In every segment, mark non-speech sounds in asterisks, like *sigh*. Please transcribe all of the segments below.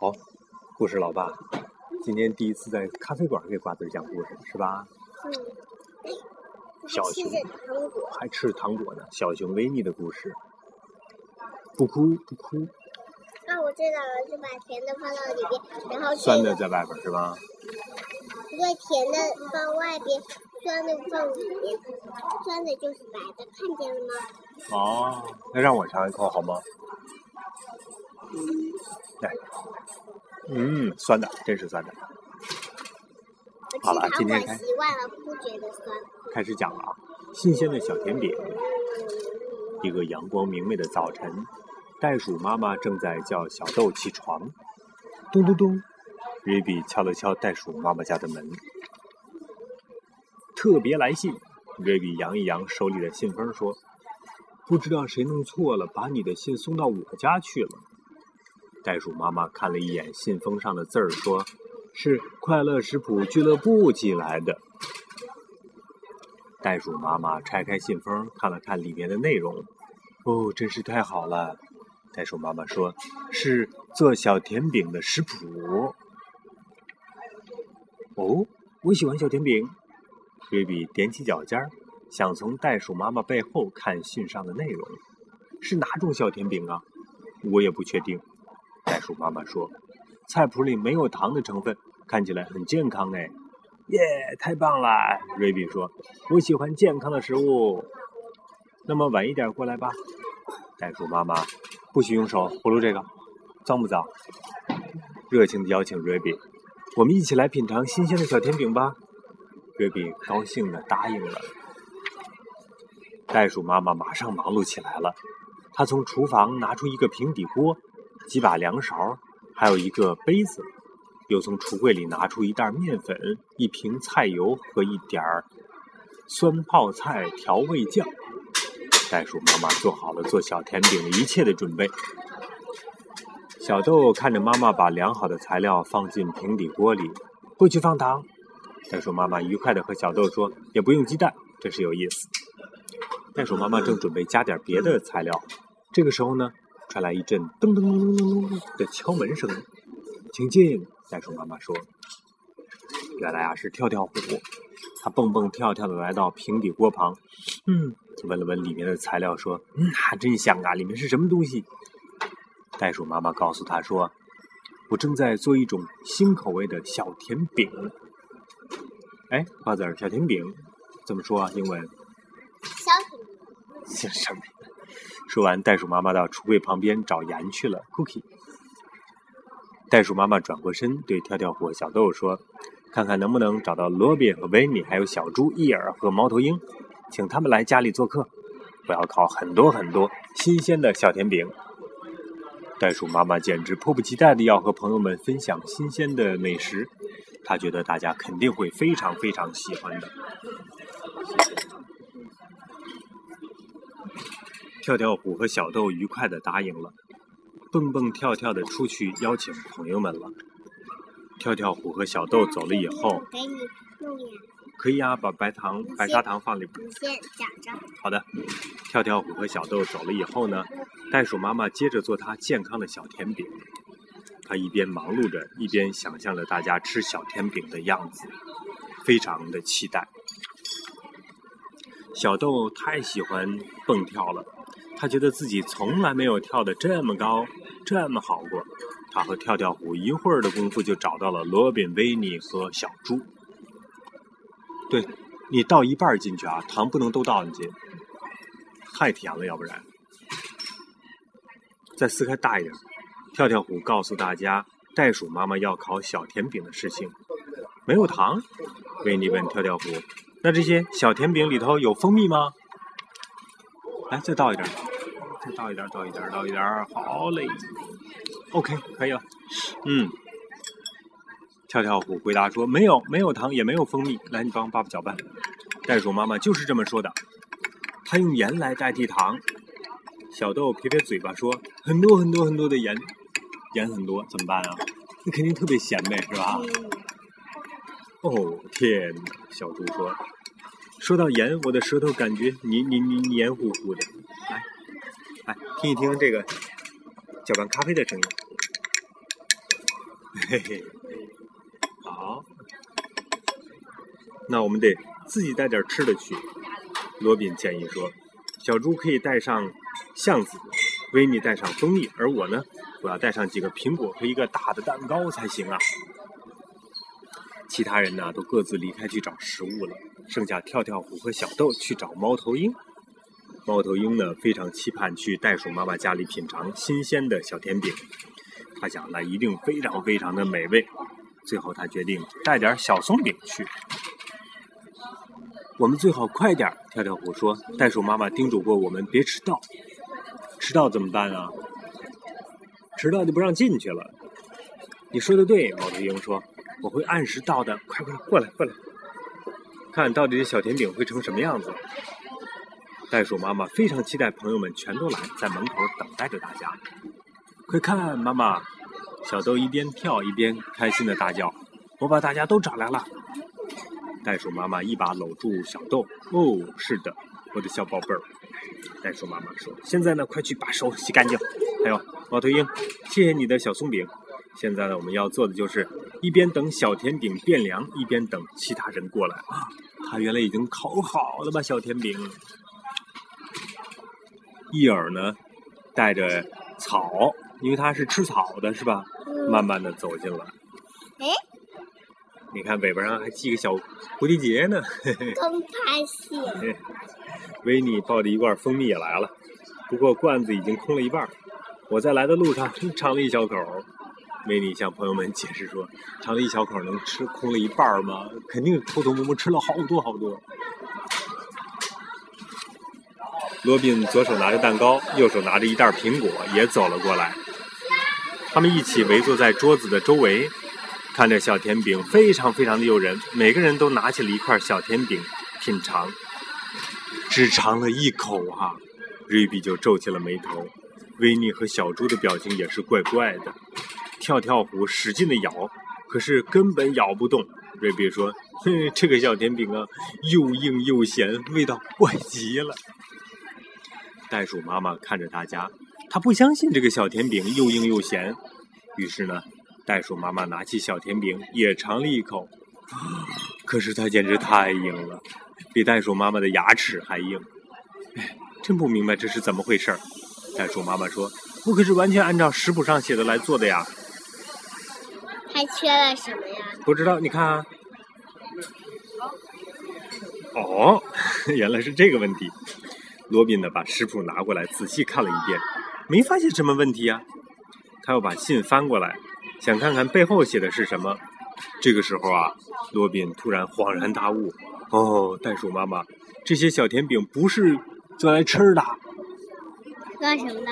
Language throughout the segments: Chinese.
好，故事老爸，今天第一次在咖啡馆给瓜子讲故事，是吧？嗯。小熊还吃糖果呢。小熊维尼的故事，不哭不哭。啊，我知道了，就把甜的放到里边，然后酸的在外边是吧？对，甜的放外边，酸的放里边，酸的就是白的，看见了吗？哦，那让我尝一口好吗？来，嗯，酸的，真是酸的。好了，今天开习惯了，不觉得酸。开始讲了啊，新鲜的小甜饼。一个阳光明媚的早晨，袋鼠妈妈正在叫小豆起床。咚咚咚，瑞比敲了敲袋鼠妈妈家的门。特别来信，瑞比扬一扬手里的信封说：“不知道谁弄错了，把你的信送到我家去了。”袋鼠妈妈看了一眼信封上的字儿，说：“是快乐食谱俱乐部寄来的。”袋鼠妈妈拆开信封，看了看里面的内容。哦，真是太好了！袋鼠妈妈说：“是做小甜饼的食谱。”哦，我喜欢小甜饼。瑞比踮起脚尖，想从袋鼠妈妈背后看信上的内容。是哪种小甜饼啊？我也不确定。袋鼠妈妈说：“菜谱里没有糖的成分，看起来很健康哎。”耶，太棒了！瑞比说：“我喜欢健康的食物。”那么晚一点过来吧。袋鼠妈妈不许用手葫芦这个，脏不脏？热情地邀请瑞比：“我们一起来品尝新鲜的小甜饼吧。”瑞比高兴地答应了。袋鼠妈妈马上忙碌起来了，她从厨房拿出一个平底锅。几把凉勺，还有一个杯子，又从橱柜里拿出一袋面粉、一瓶菜油和一点儿酸泡菜调味酱。袋鼠妈妈做好了做小甜饼一切的准备。小豆看着妈妈把量好的材料放进平底锅里，不许放糖。袋鼠妈妈愉快地和小豆说：“也不用鸡蛋，真是有意思。”袋鼠妈妈正准备加点别的材料，这个时候呢？传来一阵噔噔噔噔噔噔的敲门声，请进。袋鼠妈妈说：“原来啊是跳跳虎，它蹦蹦跳跳的来到平底锅旁，嗯，闻了闻里面的材料，说：‘嗯，还真香啊！里面是什么东西？’袋鼠妈妈告诉他说：‘我正在做一种新口味的小甜饼。’哎，瓜子儿，小甜饼怎么说啊？英文？小甜饼。什么？说完，袋鼠妈妈到橱柜旁边找盐去了。Cookie，袋鼠妈妈转过身对跳跳虎和小豆说：“看看能不能找到罗宾和维尼，还有小猪伊尔和猫头鹰，请他们来家里做客。我要烤很多很多新鲜的小甜饼。”袋鼠妈妈简直迫不及待的要和朋友们分享新鲜的美食，她觉得大家肯定会非常非常喜欢的。跳跳虎和小豆愉快地答应了，蹦蹦跳跳地出去邀请朋友们了。跳跳虎和小豆走了以后，给你弄呀。可以啊，把白糖、白砂糖放里边。你先讲着。好的。跳跳虎和小豆走了以后呢，袋鼠妈妈接着做它健康的小甜饼。她一边忙碌着，一边想象着大家吃小甜饼的样子，非常的期待。小豆太喜欢蹦跳了。他觉得自己从来没有跳得这么高，这么好过。他和跳跳虎一会儿的功夫就找到了罗宾、维尼和小猪。对，你倒一半进去啊，糖不能都倒进去，太甜了，要不然。再撕开大一点。跳跳虎告诉大家，袋鼠妈妈要烤小甜饼的事情。没有糖？维尼问跳跳虎。那这些小甜饼里头有蜂蜜吗？来，再倒一点，再倒一点，倒一点，倒一点，好嘞。OK，可以了。嗯，跳跳虎回答说：“没有，没有糖，也没有蜂蜜。”来，你帮爸爸搅拌。袋鼠妈妈就是这么说的，她用盐来代替糖。小豆撇撇嘴巴说：“很多很多很多的盐，盐很多，怎么办啊？那肯定特别咸呗，是吧？”哦天哪！小猪说。说到盐，我的舌头感觉黏黏黏黏糊糊的。来，来听一听这个搅拌咖啡的声音。嘿嘿，好，那我们得自己带点吃的去。罗宾建议说：“小猪可以带上橡子，维尼带上蜂蜜，而我呢，我要带上几个苹果和一个大的蛋糕才行啊。”其他人呢，都各自离开去找食物了，剩下跳跳虎和小豆去找猫头鹰。猫头鹰呢，非常期盼去袋鼠妈妈家里品尝新鲜的小甜饼，他想那一定非常非常的美味。最后，他决定带点小松饼去。我们最好快点跳跳虎说：“袋鼠妈妈叮嘱过我们别迟到，迟到怎么办啊？迟到就不让进去了。”你说的对，猫头鹰说：“我会按时到的。”快快过来，过来，看到底这小甜饼会成什么样子。袋鼠妈妈非常期待朋友们全都来，在门口等待着大家。快看，妈妈！小豆一边跳一边开心的大叫：“我把大家都找来了！”袋鼠妈妈一把搂住小豆，哦，是的，我的小宝贝儿。袋鼠妈妈说：“现在呢，快去把手洗干净。”还有猫头鹰，谢谢你的小松饼。现在呢，我们要做的就是一边等小甜饼变凉，一边等其他人过来。啊，它原来已经烤好了吧，小甜饼。伊尔呢，带着草，因为它是吃草的，是吧？慢慢的走进了。哎。你看尾巴上还系个小蝴蝶结呢，刚发现。维尼抱着一罐蜂蜜也来了，不过罐子已经空了一半。我在来的路上 *laughs* 尝了一小口。维尼向朋友们解释说：“尝了一小口能吃空了一半吗？肯定偷偷摸摸吃了好多好多。”罗宾左手拿着蛋糕，右手拿着一袋苹果，也走了过来。他们一起围坐在桌子的周围。看着小甜饼，非常非常的诱人。每个人都拿起了一块小甜饼品尝，只尝了一口啊，瑞比就皱起了眉头。维尼和小猪的表情也是怪怪的。跳跳虎使劲的咬，可是根本咬不动。瑞比说：“哼，这个小甜饼啊，又硬又咸，味道怪极了。”袋鼠妈妈看着大家，她不相信这个小甜饼又硬又咸，于是呢。袋鼠妈妈拿起小甜饼，也尝了一口，可是它简直太硬了，比袋鼠妈妈的牙齿还硬。哎，真不明白这是怎么回事儿。袋鼠妈妈说：“我可是完全按照食谱上写的来做的呀。”还缺了什么呀？不知道，你看啊。哦，*laughs* 原来是这个问题。罗宾呢，把食谱拿过来仔细看了一遍，没发现什么问题呀。他又把信翻过来。想看看背后写的是什么。这个时候啊，罗宾突然恍然大悟：“哦，袋鼠妈妈，这些小甜饼不是做来吃的。干什么的？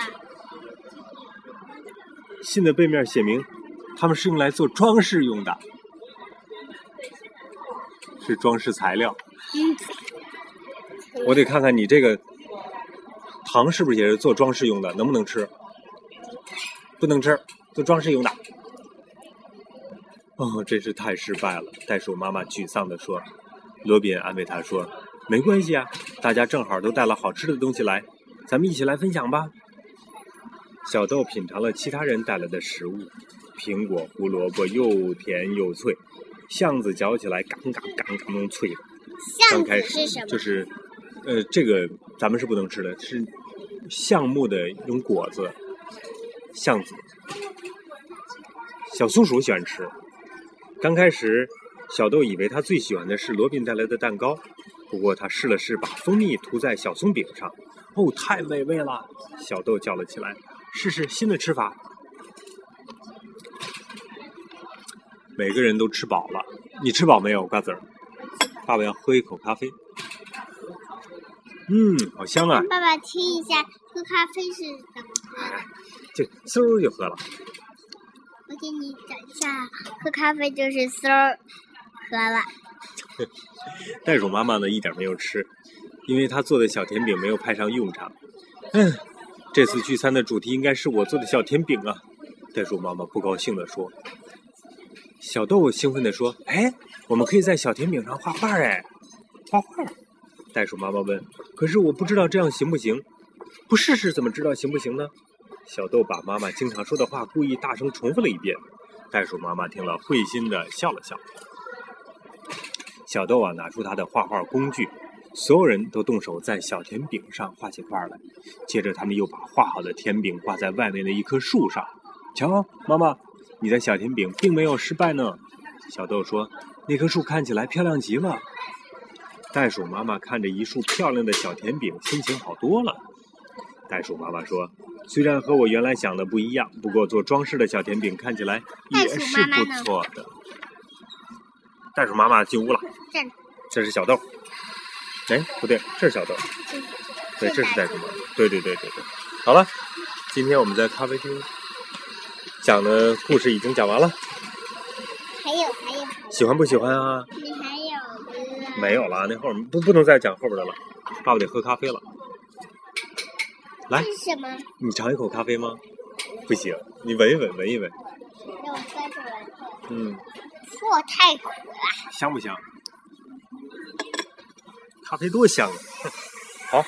信的背面写明，它们是用来做装饰用的，是装饰材料。我得看看你这个糖是不是也是做装饰用的，能不能吃？不能吃，做装饰用的。”哦，真是太失败了！袋鼠妈妈沮丧地说。罗宾安慰他说：“没关系啊，大家正好都带了好吃的东西来，咱们一起来分享吧。”小豆品尝了其他人带来的食物，苹果、胡萝卜又甜又脆，橡子嚼起来嘎嘎嘎嘎那脆。橡子是什么？就是，呃，这个咱们是不能吃的，是橡木的一种果子，橡子。小松鼠喜欢吃。刚开始，小豆以为他最喜欢的是罗宾带来的蛋糕，不过他试了试，把蜂蜜涂在小松饼上，哦，太美味了！小豆叫了起来：“试试新的吃法。”每个人都吃饱了，你吃饱没有，瓜子儿？爸爸要喝一口咖啡。嗯，好香啊！爸爸听一下，喝咖啡是怎么喝的？就嗖就喝了。我给你讲一下，喝咖啡就是嗖喝了。*laughs* 袋鼠妈妈呢，一点没有吃，因为她做的小甜饼没有派上用场。嗯，这次聚餐的主题应该是我做的小甜饼啊！袋鼠妈妈不高兴地说。小豆兴奋地说：“哎，我们可以在小甜饼上画画哎！画画。”袋鼠妈妈问：“可是我不知道这样行不行？不试试怎么知道行不行呢？”小豆把妈妈经常说的话故意大声重复了一遍，袋鼠妈妈听了，会心的笑了笑。小豆啊，拿出他的画画工具，所有人都动手在小甜饼上画起画来。接着，他们又把画好的甜饼挂在外面的一棵树上。瞧，妈妈，你的小甜饼并没有失败呢。小豆说：“那棵树看起来漂亮极了。”袋鼠妈妈看着一束漂亮的小甜饼，心情好多了。袋鼠妈妈说：“虽然和我原来想的不一样，不过做装饰的小甜饼看起来也是不错的。”袋鼠妈妈进屋了。这这是小豆。哎，不对，这是小豆。对，这是袋鼠妈妈。对对对对对。好了，今天我们在咖啡厅讲的故事已经讲完了。还有还有。喜欢不喜欢啊？没有了，那后面不不能再讲后边的了。爸爸得喝咖啡了。来。是什么？你尝一口咖啡吗？不行，你闻一闻，闻一闻。嗯。哇，太苦了！香不香？咖啡多香啊！*laughs* 好。